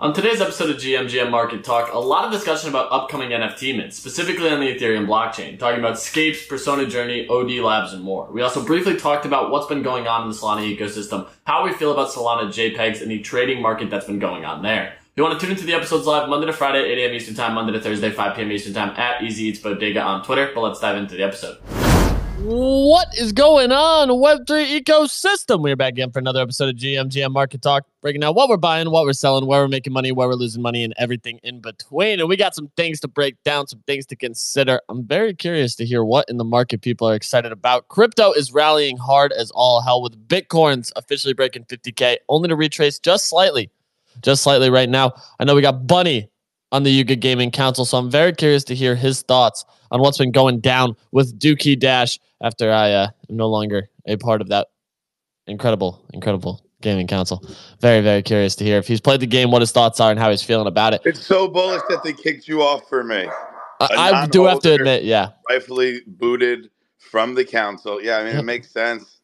On today's episode of GMGM Market Talk, a lot of discussion about upcoming NFT mints, specifically on the Ethereum blockchain, talking about Scapes, Persona Journey, OD Labs, and more. We also briefly talked about what's been going on in the Solana ecosystem, how we feel about Solana JPEGs, and the trading market that's been going on there. If you want to tune into the episodes live Monday to Friday, 8 a.m. Eastern Time, Monday to Thursday, 5 p.m. Eastern Time at Easy Eats Bodega on Twitter. But let's dive into the episode. What is going on, Web3 ecosystem? We're back again for another episode of GMGM Market Talk, breaking down what we're buying, what we're selling, where we're making money, where we're losing money, and everything in between. And we got some things to break down, some things to consider. I'm very curious to hear what in the market people are excited about. Crypto is rallying hard as all hell, with Bitcoins officially breaking 50K, only to retrace just slightly, just slightly right now. I know we got Bunny on the Yuga Gaming Council, so I'm very curious to hear his thoughts on what's been going down with Dookie Dash after I uh, am no longer a part of that incredible, incredible gaming council. Very, very curious to hear if he's played the game, what his thoughts are, and how he's feeling about it. It's so bullish that they kicked you off for me. I, I do have to admit, yeah, rightfully booted from the council. Yeah, I mean, it makes sense.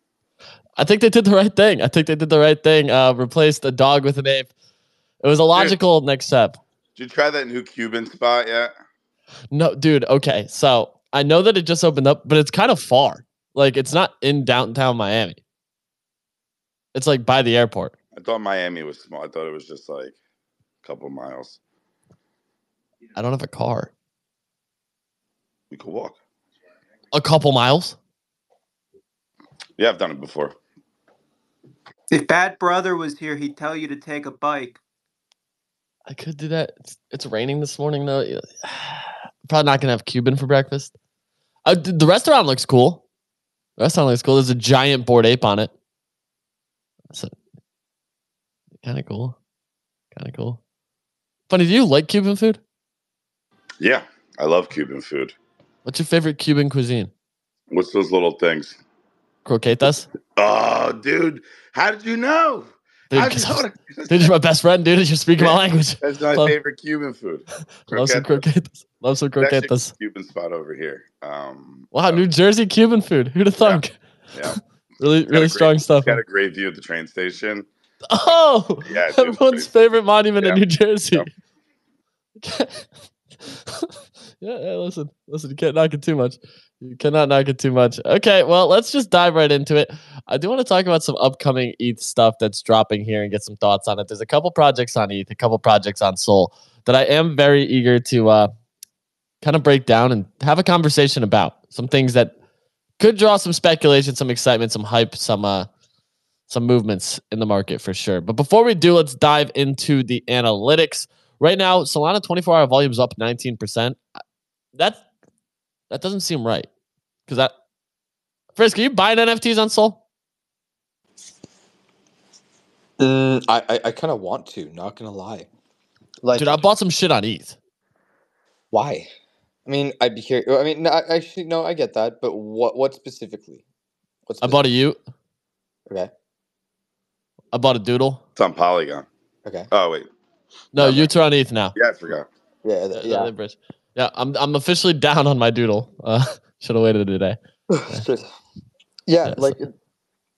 I think they did the right thing. I think they did the right thing. Uh, replaced a dog with an ape. It was a logical dude, next step. Did you try that new Cuban spot yet? No, dude. Okay, so I know that it just opened up, but it's kind of far. Like it's not in downtown Miami. It's like by the airport. I thought Miami was small. I thought it was just like a couple miles. I don't have a car. We could walk. A couple miles? Yeah, I've done it before. If Bad Brother was here, he'd tell you to take a bike. I could do that. It's, it's raining this morning though. Probably not gonna have Cuban for breakfast. Uh, the restaurant looks cool. The restaurant looks cool. There's a giant Bored Ape on it. That's kind of cool. Kind of cool. Funny, do you like Cuban food? Yeah, I love Cuban food. What's your favorite Cuban cuisine? What's those little things? Croquetas. Oh, dude, how did you know? Dude, dude, you're my best friend, dude. You're speaking my language. That's my Love. favorite Cuban food. Love some croquetas. Love some croquetas. Cuban spot over here. Um, wow, New Jersey Cuban food. Who'd have thunk? Yeah. yeah. really, really great, strong stuff. Got a great view of the train station. Oh, yeah. Everyone's favorite monument yeah. in New Jersey. yeah, yeah, listen, listen, you can't knock it too much. You cannot knock it too much. Okay, well, let's just dive right into it. I do want to talk about some upcoming ETH stuff that's dropping here and get some thoughts on it. There's a couple projects on ETH, a couple projects on Sol that I am very eager to uh, kind of break down and have a conversation about. Some things that could draw some speculation, some excitement, some hype, some uh, some movements in the market for sure. But before we do, let's dive into the analytics. Right now, Solana 24 hour volume is up 19%. That's that doesn't seem right. Because that, Frisk, are you buying NFTs on Sol? Mm, I I, I kind of want to. Not gonna lie. Like, dude, I bought some shit on ETH. Why? I mean, I'd be curious. I mean, no, actually, no, I get that, but what what specifically? What specifically? I bought a y00t. Okay. I bought a Doodle. It's on Polygon. Okay. Oh wait. No, no y00ts are on ETH now. Yeah, I forgot. Yeah, the, yeah. yeah. Yeah, I'm I'm officially down on my doodle. Uh, should have waited today. Yeah, yeah like I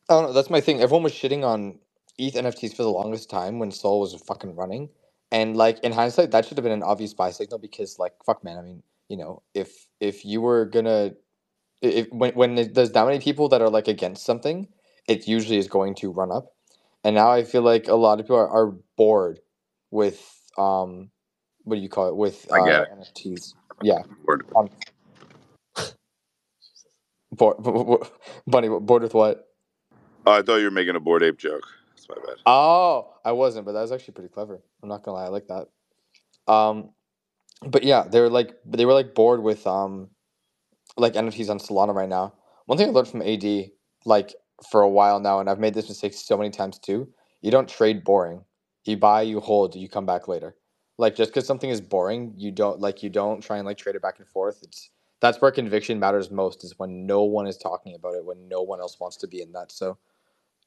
don't know. That's my thing. Everyone was shitting on ETH NFTs for the longest time when Sol was fucking running, and like in hindsight, that should have been an obvious buy signal because like fuck, man. I mean, you know, if if you were gonna, if when when there's that many people that are like against something, it usually is going to run up, and now I feel like a lot of people are, are bored with um what do you call it with uh, NFTs? Yeah. Bored. Um, bored, bunny bored with what? Oh, I thought you were making a bored ape joke. That's my bad. Oh, I wasn't, but that was actually pretty clever. I'm not gonna lie, I like that. Um, but yeah, they were like they were like bored with um, like NFTs on Solana right now. One thing I learned from AD, like for a while now, and I've made this mistake so many times too. You don't trade boring. You buy, you hold, you come back later. Like just because something is boring, you don't like you don't try and like trade it back and forth. It's that's where conviction matters most is when no one is talking about it, when no one else wants to be in that. So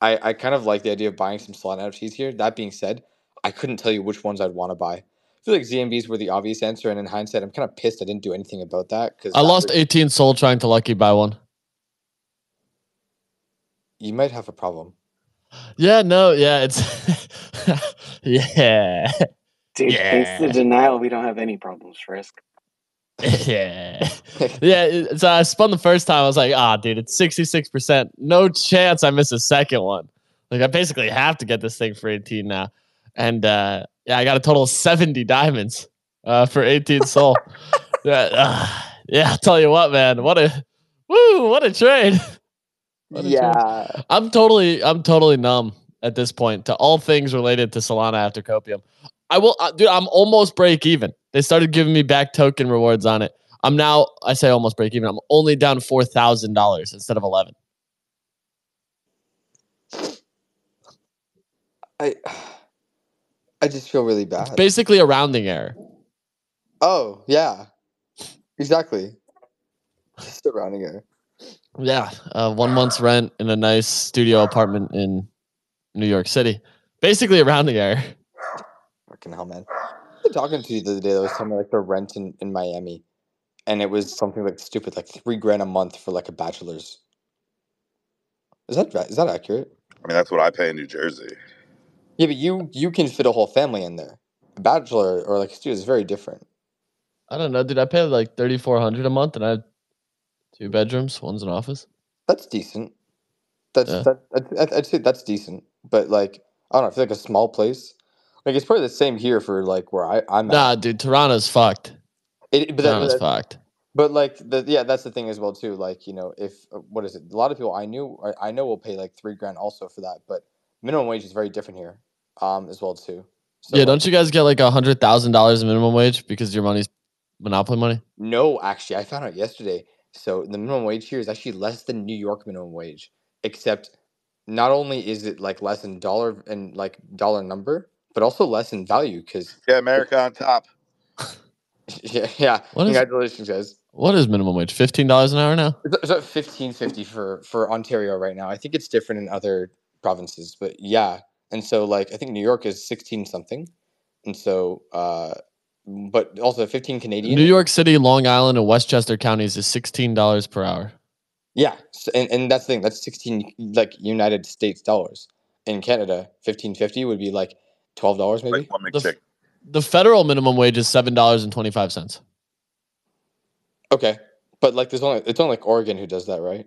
I, I kind of like the idea of buying some Solana NFTs here. That being said, I couldn't tell you which ones I'd want to buy. I feel like SMBs were the obvious answer, and in hindsight, I'm kind of pissed I didn't do anything about that because I lost 18 Sol trying to lucky buy one. You might have a problem. Yeah, no, yeah, it's yeah. Dude, yeah. thanks to denial, we don't have any problems, Frisk. yeah. yeah. So I spun the first time. I was like, ah, oh, dude, it's 66%. No chance I miss a second one. Like, I basically have to get this thing for 18 now. And uh, yeah, I got a total of 70 diamonds uh, for 18 Sol. yeah, uh, yeah, I'll tell you what, man. What a woo, what a trade. What a yeah. Trade. I'm totally I'm totally numb at this point to all things related to Solana after Copium. I will, uh, dude. I'm almost break even. They started giving me back token rewards on it. I'm now. I say almost break even. I'm only down four thousand dollars instead of eleven. I, I just feel really bad. It's basically a rounding error. Oh yeah, exactly. Just a rounding error. Yeah, uh, one month's rent in a nice studio apartment in New York City. Basically a rounding error. Fucking hell, man. I was talking to you the other day that was telling me like the rent in, in Miami. And it was something like stupid, like three grand a month for like a bachelor's. Is that is that accurate? I mean, that's what I pay in New Jersey. Yeah, but you you can fit a whole family in there. A bachelor or like a student is very different. I don't know, dude. I pay like thirty four hundred a month, and I have two bedrooms. One's an office. That's decent. That's yeah. that. I'd say that's decent, but like I don't know. I feel like a small place like it's probably the same here for like where I I'm. Nah, at. dude, Toronto's fucked. It, but Toronto's that, fucked. But like the yeah, that's the thing as well too. Like you know, if uh, what is it? A lot of people I knew I know will pay like three grand also for that, but minimum wage is very different here, um, as well too. So, yeah, don't you guys get like a hundred thousand dollars minimum wage because your money's monopoly money? No, actually, I found out yesterday. So the minimum wage here is actually less than New York minimum wage, except not only is it like less than dollar and like dollar number, but also less in value because yeah, America on top. yeah, yeah. What Congratulations, is, guys. What is minimum wage? Fifteen dollars an hour now? It's at fifteen fifty for for Ontario right now. I think it's different in other provinces, but yeah. And so, like, I think New York is sixteen something, and so, uh, but also fifteen Canadian. New York City, Long Island, and Westchester counties is sixteen dollars per hour. Yeah, and and that's the thing. That's sixteen like United States dollars. In Canada, fifteen fifty would be like twelve dollars maybe. Like the, the federal minimum wage is seven dollars and twenty five cents. Okay, but like there's only it's only like Oregon who does that, right?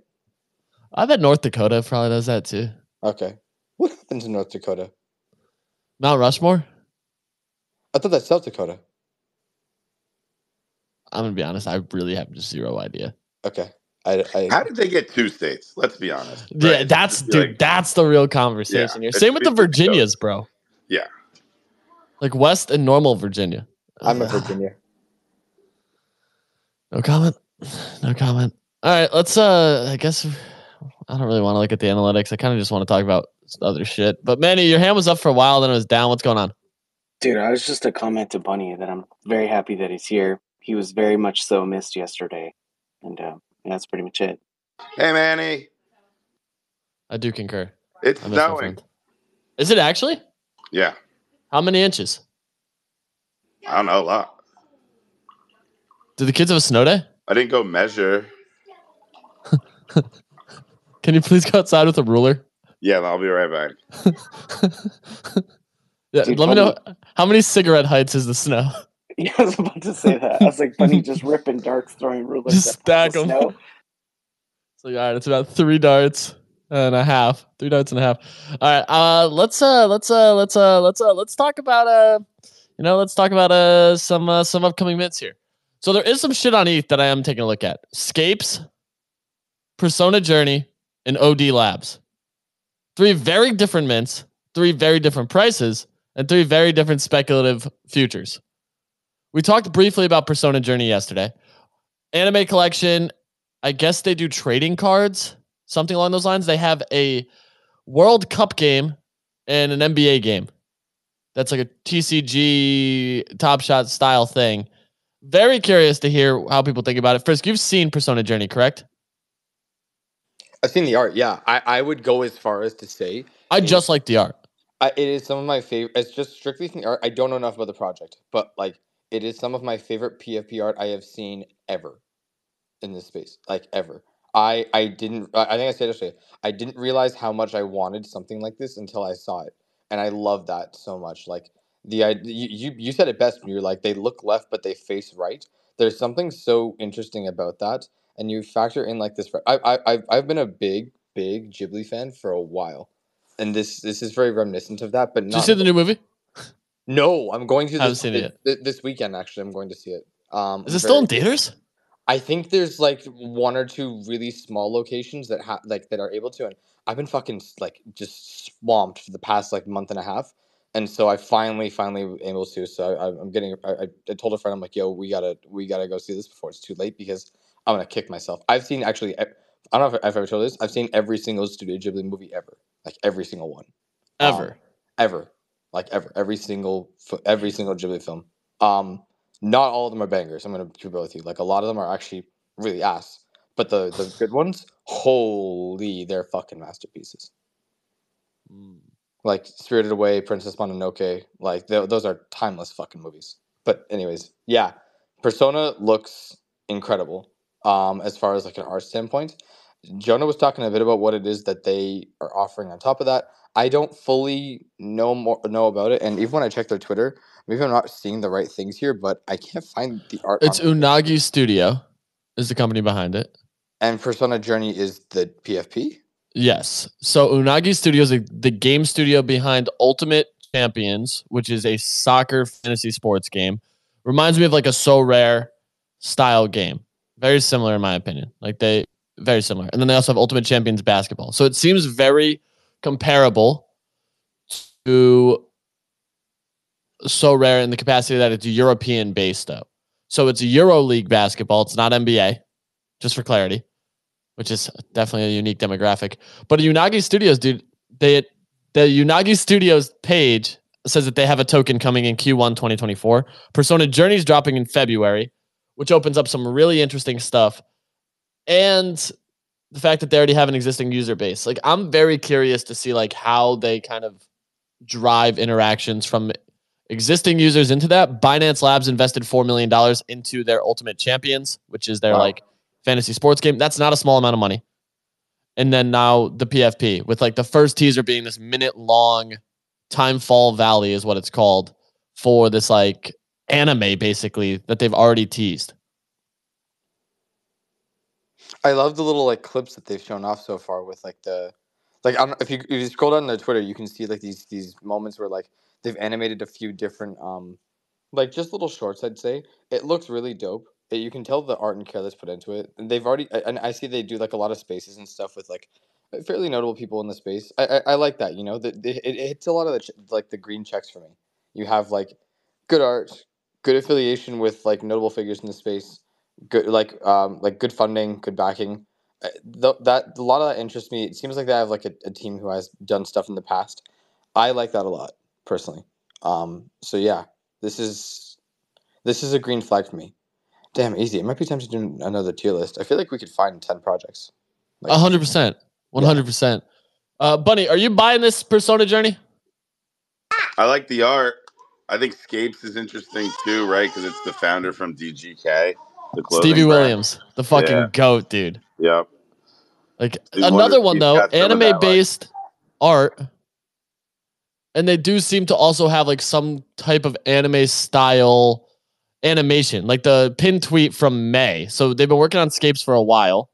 I bet North Dakota probably does that too. Okay, what happens in North Dakota? Mount Rushmore. I thought that's South Dakota. I'm gonna be honest. I really have just zero idea. Okay. I, I, How did they get two states? Let's be honest. Right? Yeah, that's dude. Like, that's the real conversation yeah, here. Same with the Virginias, bro. Yeah. Like West and normal Virginia. I'm a Virginia. No comment. No comment. All right, let's uh I guess I don't really want to look at the analytics. I kind of just want to talk about other shit. But Manny, your hand was up for a while, then it was down. What's going on? Dude, I was just a comment to Bunny that I'm very happy that he's here. He was very much so missed yesterday. And uh, that's pretty much it. Hey Manny. I do concur. It's snowing. Is it actually? Yeah. How many inches? I don't know, a lot. Do the kids have a snow day? I didn't go measure. Can you please go outside with a ruler? Yeah, I'll be right back. yeah, Dude, let me know how many cigarette heights is the snow. Yeah, I was about to say that. I was like, Bunny just ripping darts, throwing rulers. Just stack them. Snow. So, all right, it's about three darts and a half, three darts and a half. All right, uh, let's uh, let's uh, let's uh, let's uh, let's talk about uh, you know, let's talk about uh some uh, some upcoming mints here. So there is some shit on ETH that I am taking a look at. Scapes, Persona Journey, and OD Labs. Three very different mints, three very different prices, and three very different speculative futures. We talked briefly about Persona Journey yesterday. Anime collection, I guess they do trading cards something along those lines. They have a World Cup game and an NBA game. That's like a TCG Top Shot style thing. Very curious to hear how people think about it. Frisk, you've seen Persona Journey, correct? I've seen the art. Yeah, I, I would go as far as to say I just like the art. I, it is some of my favorite. It's just strictly from the art. I don't know enough about the project, but like it is some of my favorite PFP art I have seen ever in this space, like ever. I I didn't. I think I said it yesterday. I didn't realize how much I wanted something like this until I saw it, and I love that so much. Like the you you said it best. You're like they look left, but they face right. There's something so interesting about that, and you factor in like this. I I I've, I've been a big big Ghibli fan for a while, and this this is very reminiscent of that. But did you see the new movie? No, I'm going to. I haven't seen it yet. This weekend, actually, I'm going to see it. Um, is it still in theaters? I think there's like one or two really small locations that have like that are able to, and I've been fucking like just swamped for the past like month and a half, and so I finally finally able to. So I, am getting. I, I told a friend I'm like, yo, we gotta we gotta go see this before it's too late because I'm gonna kick myself. I've seen actually. I don't know if I've ever told this. I've seen every single Studio Ghibli movie ever, like every single one, ever, um, ever, like ever, every single every single Ghibli film. Um, not all of them are bangers. I'm gonna be real with you. Like a lot of them are actually really ass, but the the good ones, holy, they're fucking masterpieces. Mm. Like Spirited Away, Princess Mononoke, like those are timeless fucking movies. But anyways, yeah, Persona looks incredible. Um, as far as like an art standpoint, Jonah was talking a bit about what it is that they are offering on top of that. I don't fully know more know about it, and even when I check their Twitter, maybe I'm not seeing the right things here, but I can't find the art. It's Unagi Studio, is the company behind it, and Persona Journey is the PFP. Yes, so Unagi Studio is the game studio behind Ultimate Champions, which is a soccer fantasy sports game. Reminds me of like a Sorare style game, very similar in my opinion. Like they very similar, and then they also have Ultimate Champions basketball. So it seems very comparable to Sorare in the capacity that it's European based though. So it's Euro League basketball. It's not NBA, just for clarity, which is definitely a unique demographic. But Unagi Studios, dude, they the Unagi Studios page says that they have a token coming in Q1 2024. Persona Journeys dropping in February, which opens up some really interesting stuff. And the fact that they already have an existing user base. Like I'm very curious to see like how they kind of drive interactions from existing users into that. Binance Labs invested four million dollars into their Ultimate Champions, which is their wow. like fantasy sports game. That's not a small amount of money. And then now the PFP with like the first teaser being this minute long Timefall Valley is what it's called for this like anime basically that they've already teased. I love the little like clips that they've shown off so far with like the like I don't, if you if you scroll down their Twitter, you can see like these these moments where like they've animated a few different um like just little shorts. I'd say it looks really dope. You can tell the art and care that's put into it. And they've already and I see they do like a lot of spaces and stuff with like fairly notable people in the space. I I, I like that. You know that it, it hits a lot of the like the green checks for me. You have like good art, good affiliation with like notable figures in the space good like um like good funding, good backing. Uh, th- that a lot of that interests me. It seems like they have like a, a team who has done stuff in the past. I like that a lot personally. Um, so yeah, this is this is a green flag for me. Damn, easy. It might be time to do another tier list. I feel like we could find ten projects. A hundred percent, one hundred percent. Uh, Bunny, are you buying this Persona journey? I like the art. I think Scapes is interesting too, right? Because it's the founder from DGK. Stevie brand. Williams, the fucking yeah. goat, dude. Yep. Like He's another one, though, anime based art. And they do seem to also have like some type of anime style animation, like the pin tweet from May. So they've been working on Scapes for a while,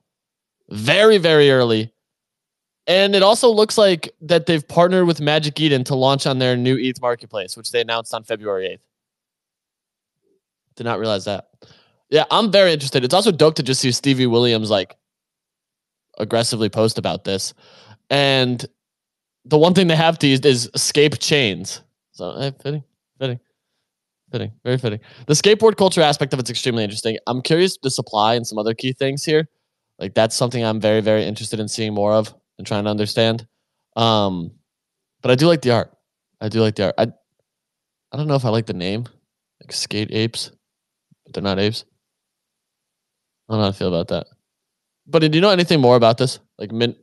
very, very early. And it also looks like that they've partnered with Magic Eden to launch on their new ETH marketplace, which they announced on February 8th. Did not realize that. Yeah, I'm very interested. It's also dope to just see Stevie Williams like aggressively post about this. And the one thing they have teased is escape chains. So eh, fitting, fitting, fitting, very fitting. The skateboard culture aspect of it's extremely interesting. I'm curious the supply and some other key things here. Like that's something I'm very, very interested in seeing more of and trying to understand. Um, but I do like the art. I do like the art. I I don't know if I like the name, like skate apes, but they're not apes. I don't know how I feel about that. But do you know anything more about this? Like mint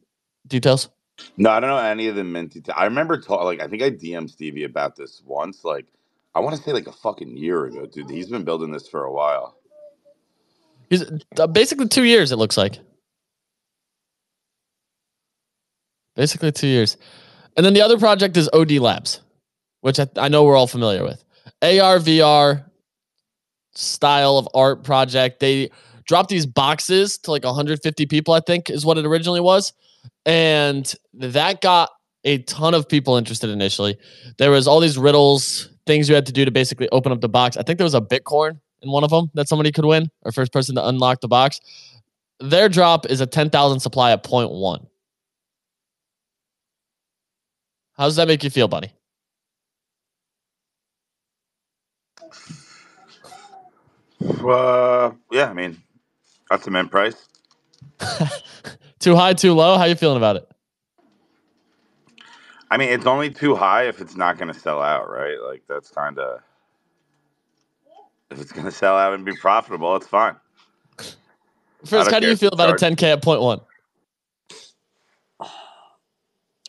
details? No, I don't know any of the mint details. I remember, ta- like, I think I DM'd Stevie about this once. Like, I want to say like a fucking year ago, dude. He's been building this for a while. He's uh, basically two years. It looks like. Basically two years, and then the other project is OD Labs. which I, I know we're all familiar with. AR VR style of art project. They dropped these boxes to like 150 people, I think is what it originally was. And that got a ton of people interested initially. There was all these riddles, things you had to do to basically open up the box. I think there was a Bitcoin in one of them that somebody could win, or first person to unlock the box. Their drop is a 10,000 supply at 0.1. How does that make you feel, buddy? Uh, yeah, I mean, that's a mint price. too high, too low. How you feeling about it? I mean, it's only too high if it's not going to sell out, right? Like that's kind of if it's going to sell out and be profitable, it's fine. First, how do you feel about a 10k at point one?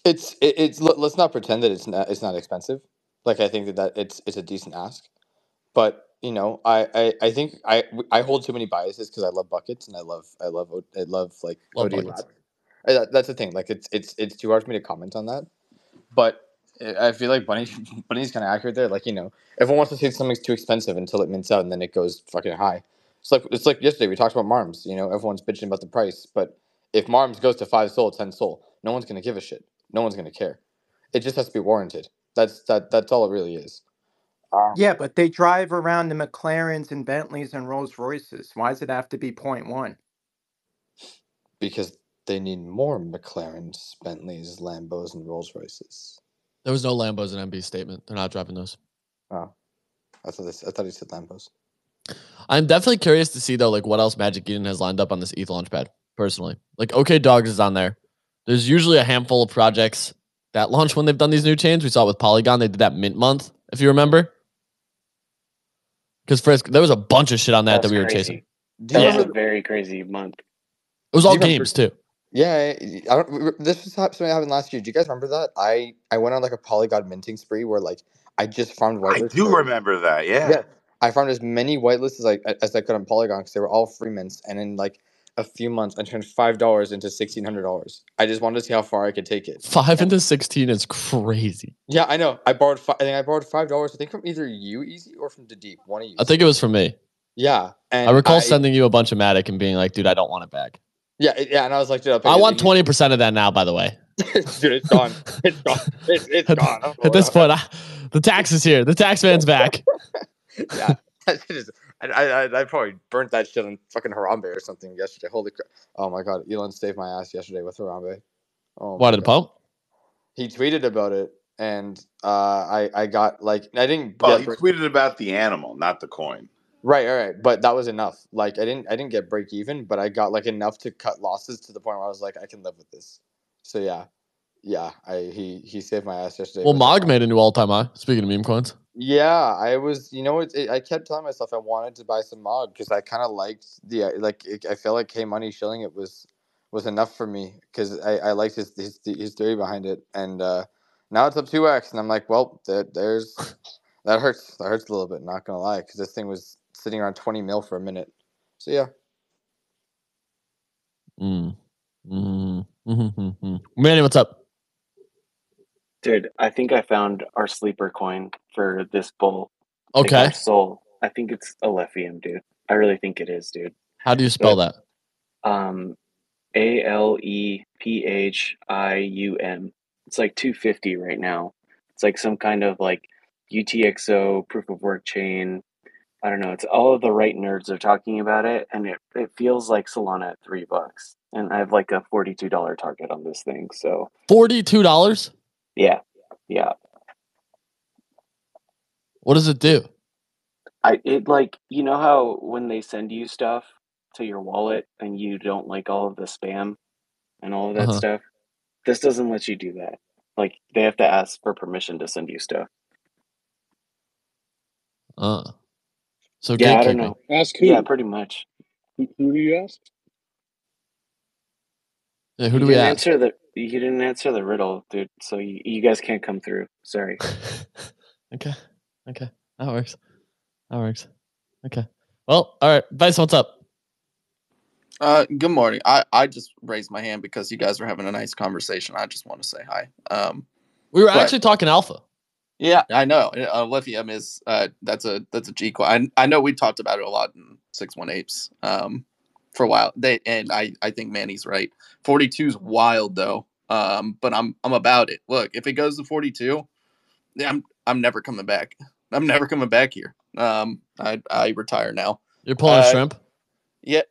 It's it, it's let's not pretend that it's not it's not expensive. Like I think that, that it's it's a decent ask, but you know I, I, I think I I hold too many biases because I love buckets and I love I love I love like love that's the thing. Like it's it's it's too hard for me to comment on that, but I feel like Bunny Bunny's kind of accurate there. Like you know, everyone wants to say something's too expensive until it mints out and then it goes fucking high. It's like it's like yesterday we talked about Marms. You know, everyone's bitching about the price, but if Marms goes to five SOL, ten SOL, no one's gonna give a shit. No one's gonna care. It just has to be warranted. That's that. That's all it really is. Um, yeah, but they drive around the McLarens and Bentleys and Rolls Royces. Why does it have to be point one? Because they need more McLarens, Bentleys, Lambos, and Rolls Royces. There was no Lambos in MB's statement. They're not driving those. Oh, I thought this, I thought he said Lambos. I'm definitely curious to see though, like what else Magic Eden has lined up on this ETH launchpad. Personally, like OK Dogs is on there. There's usually a handful of projects that launch when they've done these new chains. We saw it with Polygon. They did that mint month, if you remember. Because Frisk, there was a bunch of shit on that that, that we were crazy. chasing. That was a very crazy month. It was all games too. Yeah, I don't. This was something that happened last year. Do you guys remember that? I I went on like a Polygon minting spree where like I just farmed whitelists. I do remember that. Yeah. Yeah. I farmed as many whitelists as I as I could on Polygon because they were all free mints, and in like a few months, I turned five dollars into sixteen hundred dollars. I just wanted to see how far I could take it. Five into sixteen is crazy. Yeah, I know. I borrowed. Fi- I think I borrowed five dollars. I think from either you, Easy, or from the Deep. One of you. I think it was from me. Yeah, I recall I, sending you a bunch of Matic and being like, "Dude, I don't want it back." Yeah, yeah, and I was like, dude, I want twenty percent of that now. By the way, dude, it's gone. It's gone. It's, it's gone. At this point, I, the tax is here. The tax man's back. yeah, I, I, I probably burnt that shit on fucking Harambe or something yesterday. Holy crap! Oh my god, Elon saved my ass yesterday with Harambe. Oh, what did pump? He tweeted about it, and uh, I I got like I didn't. Oh, he tweeted about the animal, not the coin. Right, all right, but that was enough. Like I didn't, I didn't get break even, but I got like enough to cut losses to the point where I was like, I can live with this. So yeah, yeah, I he he saved my ass yesterday. Well, Mog made a new all time high. Speaking of meme coins. Yeah, I was. You know, it, it, I kept telling myself I wanted to buy some Mog because I kind of liked the uh, like. It, I felt like K Money shilling it was was enough for me because I I liked his, his his theory behind it, and uh now it's up two x, and I'm like, well, there, there's that hurts. That hurts a little bit. Not gonna lie, because this thing was sitting around 20 mil for a minute. So yeah. Mm. Mm-hmm. Mm-hmm. Manny, what's up? Dude, I think I found our sleeper coin for this bull. Okay. Soul. I think it's Alephium, dude. I really think it is, dude. How do you spell but, that? Um, A L E P H I U M. It's like 250 right now. It's like some kind of like UTXO proof of work chain I don't know. It's all of the right nerds are talking about it, and it, it feels like Solana at three bucks. And I have like a forty-two dollar target on this thing. So forty-two dollars. Yeah, yeah. What does it do? I it like you know how when they send you stuff to your wallet and you don't like all of the spam and all of that uh-huh. stuff. This doesn't let you do that. Like they have to ask for permission to send you stuff. Uh. So yeah, I don't know. Ask who? Yeah, pretty much. Who, who do you ask? Yeah, who do we ask? Answer the you didn't answer the riddle, dude. So you, you guys can't come through. Sorry. okay. Okay. That works. That works. Okay. Well, all right. Vice, what's up? Uh, good morning. I, I just raised my hand because you guys were having a nice conversation. I just want to say hi. Um, we were but, actually talking alpha. Yeah, I know. Uh, lithium is uh, that's a that's a G coin. I, I know we talked about it a lot in six one apes um, for a while. They and I I think Manny's right. Forty two is wild though. Um, but I'm I'm about it. Look, if it goes to forty two, I'm I'm never coming back. I'm never coming back here. Um, I I retire now. You're pulling uh, shrimp. Yeah.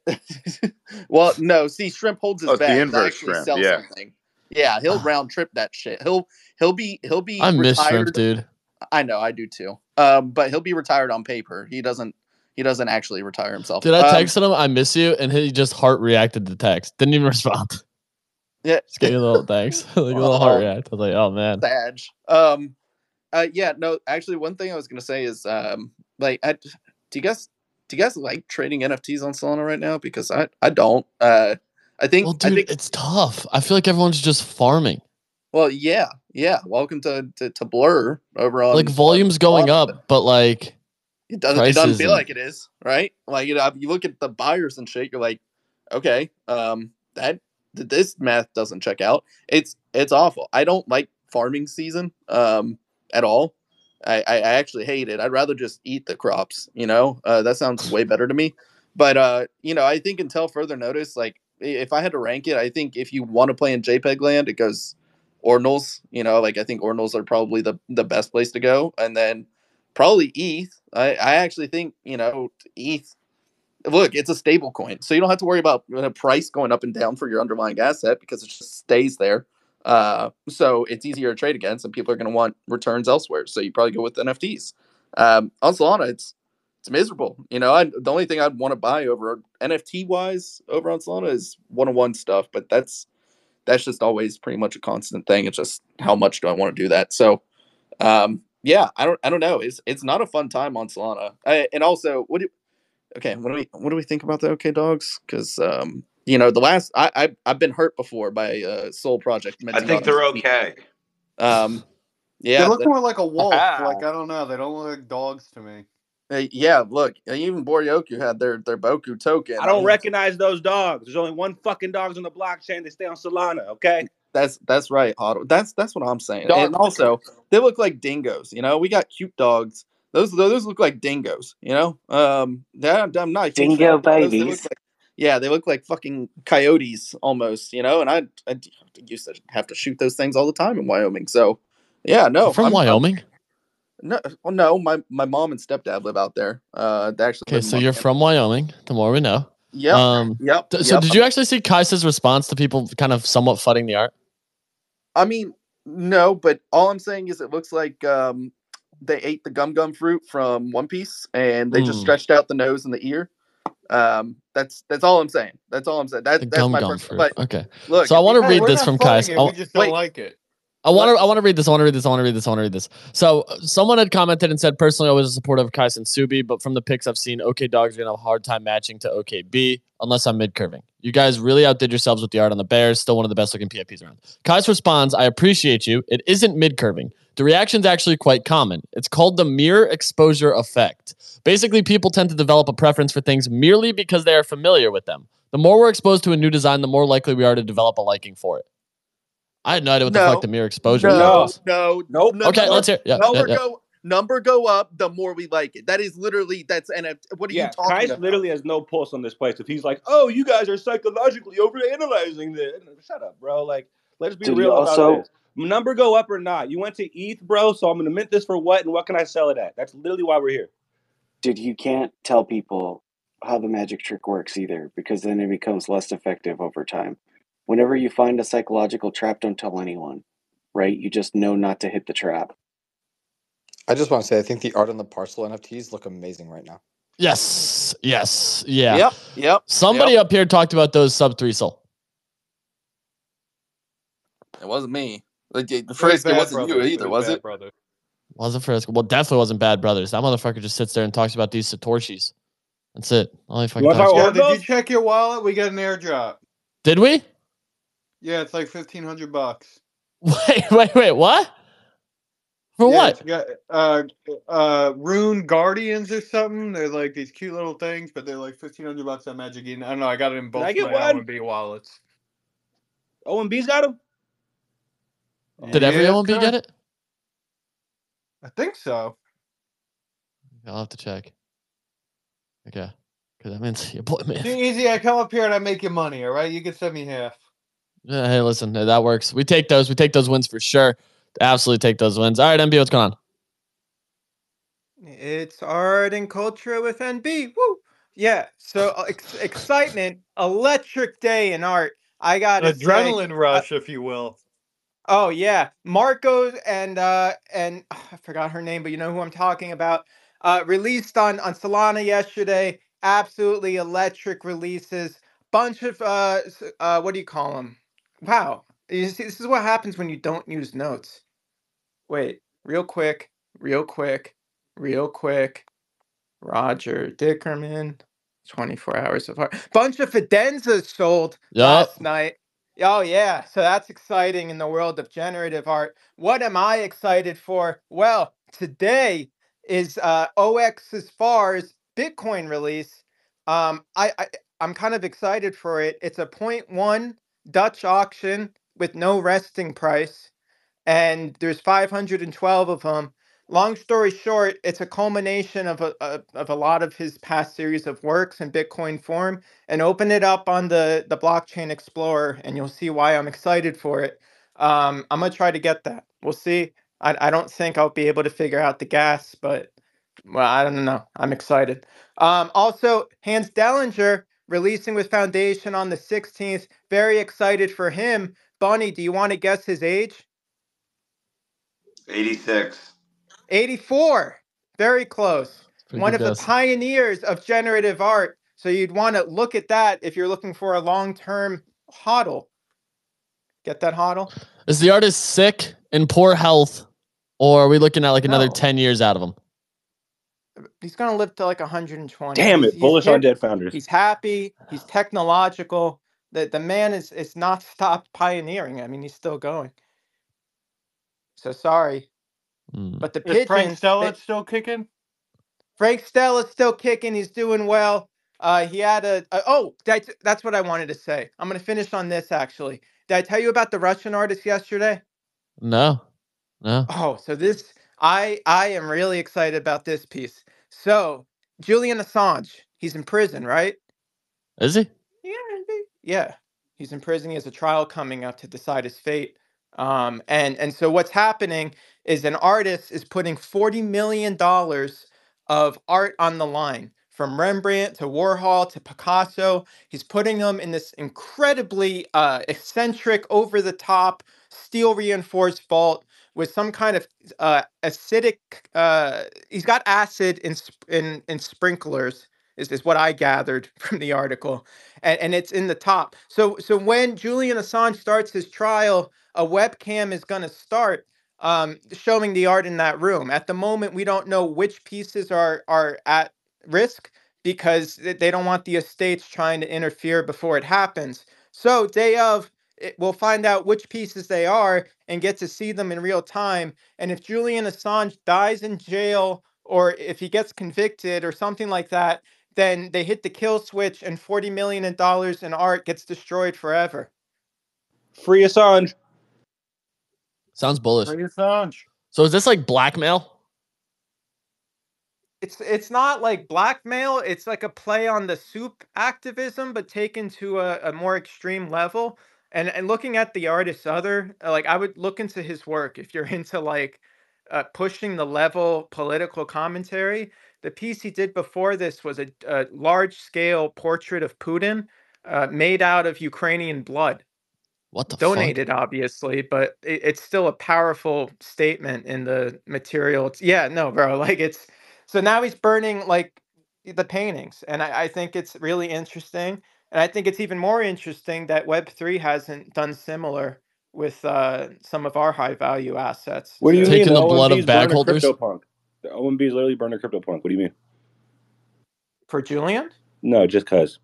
well, no. See, shrimp holds his oh, back. The inverse shrimp. Yeah. Something. Yeah, he'll round trip that shit. He'll he'll be he'll be. I miss shrimp, dude. I know, I do too. Um, but he'll be retired on paper. He doesn't. He doesn't actually retire himself. Did I um, text him? I miss you, and he just heart reacted to text. Didn't even respond. Yeah, just gave a little thanks, like a little heart react. I was like, oh man, badge. Um, uh, yeah, no, actually, one thing I was gonna say is, um, like, I, do you guys, do you guys like trading NFTs on Solana right now? Because I, I don't. Uh, I think, well, dude, I think, it's tough. I feel like everyone's just farming. Well, yeah, yeah. Welcome to to, to Blur overall. like volumes going up, but like it doesn't it doesn't feel like it is, right? Like you know, you look at the buyers and shit, you're like, okay, um, that this math doesn't check out. It's it's awful. I don't like farming season um at all. I, I actually hate it. I'd rather just eat the crops, you know? Uh, that sounds way better to me. But uh, you know, I think until further notice, like if I had to rank it, I think if you want to play in JPEG land, it goes ordinals. You know, like I think ordinals are probably the the best place to go, and then probably ETH. I I actually think you know ETH. Look, it's a stable coin, so you don't have to worry about the price going up and down for your underlying asset because it just stays there. Uh, so it's easier to trade against, and people are going to want returns elsewhere. So you probably go with NFTs. Um, on Solana, it's it's miserable. You know, I, the only thing I'd want to buy over NFT wise over on Solana is one on one stuff, but that's that's just always pretty much a constant thing. It's just how much do I want to do that? So, um, yeah, I don't, I don't know. It's, it's not a fun time on Solana. I, and also, what do, okay, what do we, what do we think about the OK Dogs? Because, um, you know, the last, I, I, I've been hurt before by uh, Sol Project. I think they're okay. Um, yeah, they look more like a wolf. Like I don't know, they don't look like dogs to me. Hey, yeah, look, even Boryoku had their their Boku token. I don't recognize those dogs. There's only one fucking dogs on the blockchain. They stay on Solana. Okay. That's that's right, Otto. That's that's what I'm saying. Dog. And also, they look like dingoes. You know, we got cute dogs. Those those look like dingoes. You know, um, that, I'm not dingo babies. They like, yeah, they look like fucking coyotes almost. You know, and I, I used to have to shoot those things all the time in Wyoming. So, yeah, no, from I'm, Wyoming. I'm, no, well, no, my my mom and stepdad live out there. Uh, they actually. Okay, so you're from Wyoming. The more we know. Yeah. Um, yep. so yep. did you actually see Kais's response to people kind of somewhat fudding the art? I mean, no, but all I'm saying is it looks like um, they ate the gum gum fruit from One Piece and they mm. just hmm. stretched out the nose and the ear. Um, that's that's all I'm saying. That's all I'm saying. That, that's gum my gum fruit. But okay. Look, so I want to read this from Kais. We just don't wait, like it. I want to. I want to read this. I want to read this. I want to read this. I want to read this. So, someone had commented and said, personally, I was a supporter of Kais and Subi, but from the picks I've seen, OK Dogs are gonna have a hard time matching to OKB unless I'm mid curving. You guys really outdid yourselves with the art on the Bears. Still one of the best looking PFPs around. Kais responds, "I appreciate you. It isn't mid curving. The reaction's actually quite common. It's called the mirror exposure effect. Basically, people tend to develop a preference for things merely because they are familiar with them. The more we're exposed to a new design, the more likely we are to develop a liking for it." I had no idea what no, the fuck the mirror exposure no, was. No, no, no. Okay, let's hear. Yeah, number yeah, yeah. go number go up, the more we like it. That is literally that's and What are yeah, you talking Kais about? literally has no pulse on this place. If he's like, oh, you guys are psychologically over analyzing this, shut up, bro. Like, let's be Did real about this. Number go up or not? You went to ETH, bro. So I'm gonna mint this for what, and what can I sell it at? That's literally why we're here. Dude, you can't tell people how the magic trick works either, because then it becomes less effective over time whenever you find a psychological trap, don't tell anyone, right? You just know not to hit the trap. I just want to say, I think the art on the parcel NFTs look amazing right now. Yes. Yes. Yeah. Yep. Yep. Somebody yep. up here talked about those sub three Sol. It wasn't me. The phrase it wasn't you either, was it? Brother. Wasn't Frisco. Well, definitely wasn't Bad Brothers. That motherfucker just sits there and talks about these Satoshis. That's it. Only fucking talks yeah, Did you check your wallet? We got an airdrop. Did we? Yeah, it's like fifteen hundred bucks. Wait, wait, wait, what? For yeah, what? Got, uh, uh, Rune Guardians or something. They're like these cute little things, but they're like fifteen hundred bucks on Magic Eden. I don't know. I got it in both my OMB wallets. OMB's got them. Did yeah, every OMB get it? I think so. I'll have to check. Okay. Because that means your boy man. Too easy. I come up here and I make you money. All right, you can send me half. Yeah, hey, listen, that works. We take those. We take those wins for sure. Absolutely take those wins. All right, MB, what's going on? It's art and culture with NB. Woo! Yeah. So uh, ex- excitement, electric day in art. I got adrenaline say, rush, uh, if you will. Oh yeah, Marcos and uh and oh, I forgot her name, but you know who I'm talking about. Uh, released on on Solana yesterday. Absolutely electric releases. Bunch of uh uh what do you call them? Wow, you see, this is what happens when you don't use notes. Wait, real quick, real quick, real quick. Roger Dickerman, 24 hours of art. Bunch of Fidenzas sold Yep. last night. Oh yeah, so that's exciting in the world of generative art. What am I excited for? Well, today is uh, OX's FAR's Bitcoin release. Um, I, I I'm kind of excited for it. It's a 0.1 Dutch auction with no resting price, and there's 512 of them. Long story short, it's a culmination of a, a of a lot of his past series of works in Bitcoin form, and open it up on the the blockchain explorer, and you'll see why I'm excited for it. Um, I'm gonna try to get that. We'll see. I, I don't think I'll be able to figure out the gas, but well, I don't know. I'm excited. Um, also, Hans Dehlinger releasing with Foundation on the 16th. Very excited for him. Bunny, do you want to guess his age? 86. 84. Very close. Pretty One of guess. the pioneers of generative art. So you'd want to look at that if you're looking for a long-term hodl. Get that hodl? Is the artist sick in poor health, or are we looking at like another 10 years out of him? He's gonna live to like 120. Damn it, he's bullish on dead founders. He's happy. He's technological. The the man is is not stopped pioneering. I mean, he's still going. So sorry, Hmm. but the Is Frank pigeons. Stella they- still kicking? Frank Stella's still kicking. He's doing well. Uh, he had a, a oh, that's that's what I wanted to say. I'm gonna finish on this actually. Did I tell you about the Russian artist yesterday? No. No. Oh, so this I I am really excited about this piece. So Julian Assange, he's in prison, right? Is he? Yeah, yeah. He's in prison. He has a trial coming up to decide his fate. Um, and and so what's happening is an artist is putting forty million dollars of art on the line, from Rembrandt to Warhol to Picasso. He's putting them in this incredibly uh, eccentric, over the top, steel reinforced vault with some kind of uh, acidic. Uh, he's got acid in in in sprinklers. Is, is what I gathered from the article, and, and it's in the top. So so when Julian Assange starts his trial, a webcam is going to start um, showing the art in that room. At the moment, we don't know which pieces are are at risk because they don't want the estates trying to interfere before it happens. So day of, it, we'll find out which pieces they are and get to see them in real time. And if Julian Assange dies in jail or if he gets convicted or something like that, then they hit the kill switch and 40 million in dollars in art gets destroyed forever. Free Assange. Sounds bullish. Free Assange. So is this like blackmail? It's it's not like blackmail, it's like a play on the soup activism but taken to a, a more extreme level. And and looking at the artist's other uh, like I would look into his work if you're into like uh, pushing the level political commentary. The piece he did before this was a, a large scale portrait of Putin uh, made out of Ukrainian blood. What the fuck? donated obviously but it, it's still a powerful statement in the material it's, yeah no bro like it's so now he's burning like the paintings and I, I think it's really interesting and i think it's even more interesting that web3 hasn't done similar with uh, some of our high value assets What do you So- mean? Taking the blood of bag burning holders? CryptoPunk. The OMB is literally burning CryptoPunk. What do you mean? for julian No, just cause.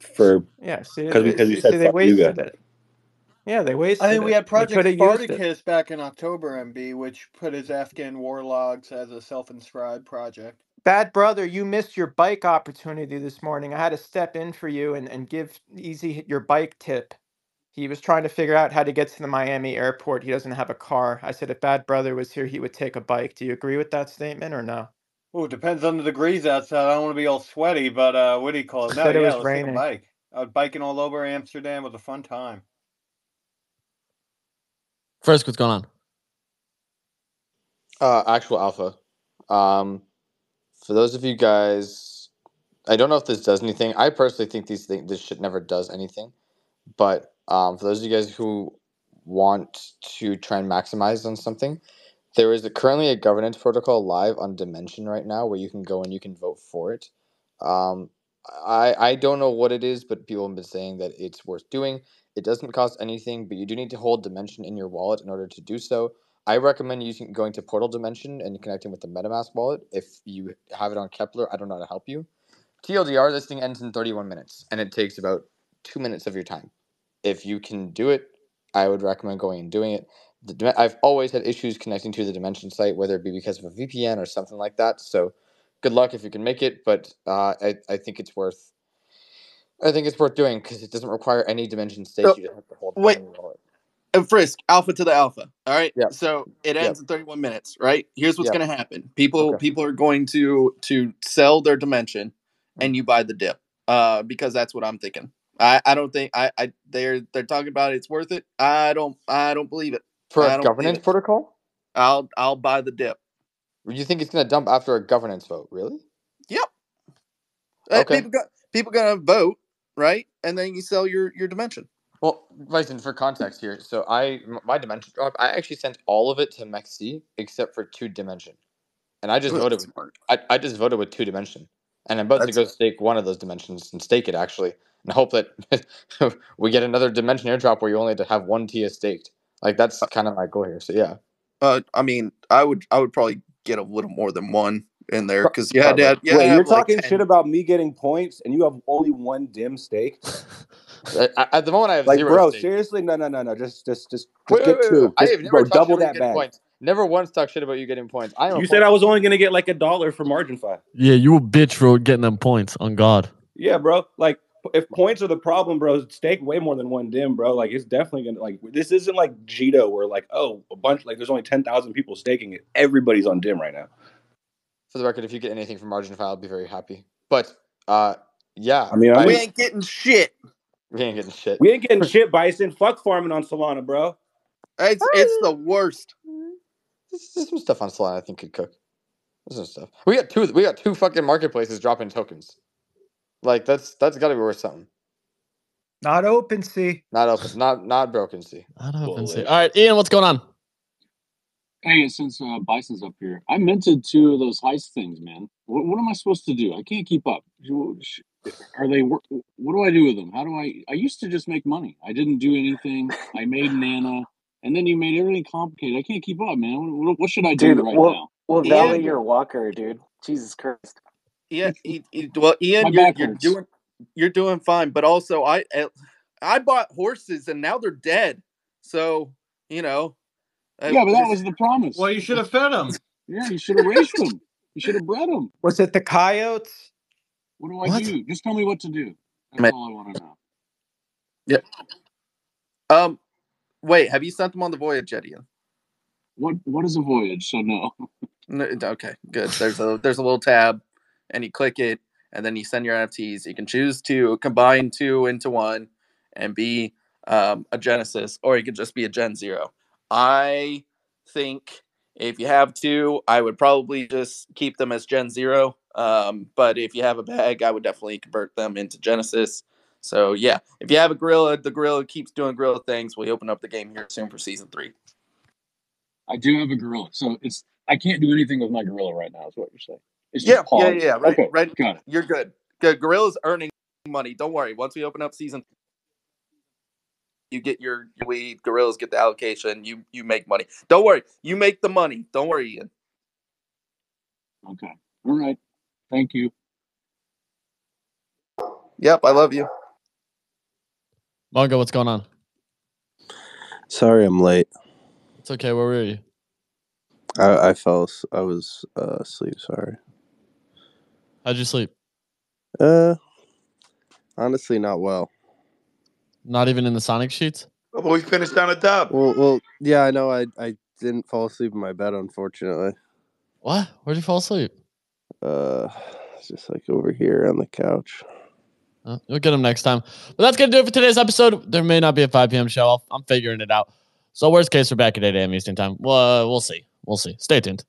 For yeah see, 'Cause we- it- 'cause you see, said they fuck you wasted it yeah they wasted I mean, we had They Project coulda used. Spartacus back in October, MB, which put his Afghan war logs as a self-inscribed project. Bad brother, you missed your bike opportunity this morning. I had to step in for you and, and give Easy your bike tip. He was trying to figure out how to get to the Miami airport. He doesn't have a car. I said if Bad Brother was here, he would take a bike. Do you agree with that statement or no? Oh, it depends on the degrees outside. I don't want to be all sweaty, but uh, what do you call it? No, Said it yeah, was let's take a raining. bike. I was biking all over Amsterdam. It was a fun time. First, what's going on? Uh, actual alpha. Um, for those of you guys, I don't know if this does anything. I personally think these things, this shit never does anything. But um, for those of you guys who want to try and maximize on something, there is a, currently a governance protocol live on Dymension right now where you can go and you can vote for it. Um, I I don't know what it is, but people have been saying that it's worth doing. It doesn't cost anything, but you do need to hold Dymension in your wallet in order to do so. I recommend using going to Portal Dymension and connecting with the MetaMask wallet. If you have it on Keplr, I don't know how to help you. TLDR, this thing ends in 31 minutes, and it takes about two minutes of your time. If you can do it, I would recommend going and doing it. The, I've always had issues connecting to the Dymension site, whether it be because of a VPN or something like that. So, good luck if you can make it. But uh, I I think it's worth. I think it's worth doing because it doesn't require any Dymension state. So, you just have to hold wait. It in your wallet. and Frisk, alpha to the alpha. All right. Yep. So it ends in 31 minutes, right? Here's what's gonna happen. People Okay. people are going to to sell their Dymension and you buy the dip. Uh because that's what I'm thinking. I, I don't think I, I they're they're talking about it's worth it. I don't I don't believe it. For I a governance protocol, I'll I'll buy the dip. you think it's going to dump after a governance vote? Really? Yep. Uh, Okay. People got people gonna vote, right? And then you sell your your Dymension. Well, Bison, for context here, so I my Dymension drop, I actually sent all of it to MEXC except for two Dymension, and I just Ooh, voted. that's smart. I, I just voted with two Dymension, and I'm about to That's- go stake one of those Dymensions and stake it actually, and hope that we get another Dymension airdrop where you only have to have one TS staked. Like that's kind of my goal here. So yeah, Uh, I mean, I would I would probably get a little more than one in there because you had to. Have, you had Wait, to you're like, talking 10. shit about me getting points, and you have only one dim stake. at, at the moment I have Like, zero. bro, stake. seriously, no, no, no, no. Just, just, just, just Wait, get wait, wait, two. wait. I Just, have never bro, talked double shit about that getting points. Never once talked shit about you getting points. I am. a You said point- I was only gonna get like a dollar for marginfi. Yeah, you a bitch for getting them points. On God. Yeah, bro. Like, if points are the problem, bro, stake way more than one dim, bro. Like, it's definitely gonna like. This isn't like Jito, where like, oh, a bunch like there's only ten thousand people staking it. Everybody's on dim right now. For the record, if you get anything from marginfi, I'll be very happy. But uh, yeah, I mean, I- we ain't getting shit. We ain't getting shit. We ain't getting shit, Bison. Fuck farming on Solana, bro. It's it's the worst. There's, there's some stuff on Solana I think could cook. There's some stuff. We got two. We got two fucking marketplaces dropping tokens. Like that's that's got to be worth something. Not OpenSea. Not open. Not not broken. See. Don't even see. Bullish. All right, Ian, what's going on? Hey, since uh, Bison's up here, I minted two of those heist things, man. What, what am I supposed to do? I can't keep up. Are they? wor- What do I do with them? How do I? I used to just make money. I didn't do anything. I made Nana, and then you made everything complicated. I can't keep up, man. What, what, what should I do Dude, right well, now? well, Ian- validate your walker, dude. Jesus Christ. Yeah, he, he- well, Ian, you're, you're doing you're doing fine, but also I I bought horses and now they're dead. So you know. Yeah, but that was the promise. Well, you should have fed them. Yeah, you should have raised them. You should have bred them. Was it the coyotes? What do I What? do? Just tell me what to do. That's Man. all I want to know. Yeah. Um. Wait, have you sent them on the voyage yet, Ian? What What is a voyage? So no. No, okay, good. There's a there's a little tab, and you click it, and then you send your NFTs. You can choose to combine two into one and be um, a Genesis, or you could just be a Gen Zero. I think if you have two, I would probably just keep them as Gen Zero. Um, but if you have a bag, I would definitely convert them into Genesis. So yeah, if you have a gorilla, the gorilla keeps doing gorilla things. We open up the game here soon for season three. I do have a gorilla, so it's I can't do anything with my gorilla right now. Is what you're saying? It's Yeah, yeah, yeah. Right, Okay, right. got it. You're good. Good. Gorilla's earning money. Don't worry. Once we open up season, you get your your weed. Gorillas get the allocation. You you make money. Don't worry. You make the money. Don't worry, Ian. Okay, all right. Thank you. Yep, I love you. Mongo, what's going on? Sorry, I'm late. It's okay. Where were you? I, I fell. I was uh, asleep. Sorry. How'd you sleep? Uh, honestly, not well. Not even in the Sonic sheets. Oh, but we finished on a dub. Well, well, yeah, I know. I I didn't fall asleep in my bed, unfortunately. What? Where'd you fall asleep? Uh, just like over here on the couch. Uh, you'll get them next time. But that's gonna do it for today's episode. There may not be a 5 p.m. show. i am figuring it out. So worst case, we're back at 8 a.m. Eastern time. Well, uh, we'll see. We'll see. Stay tuned.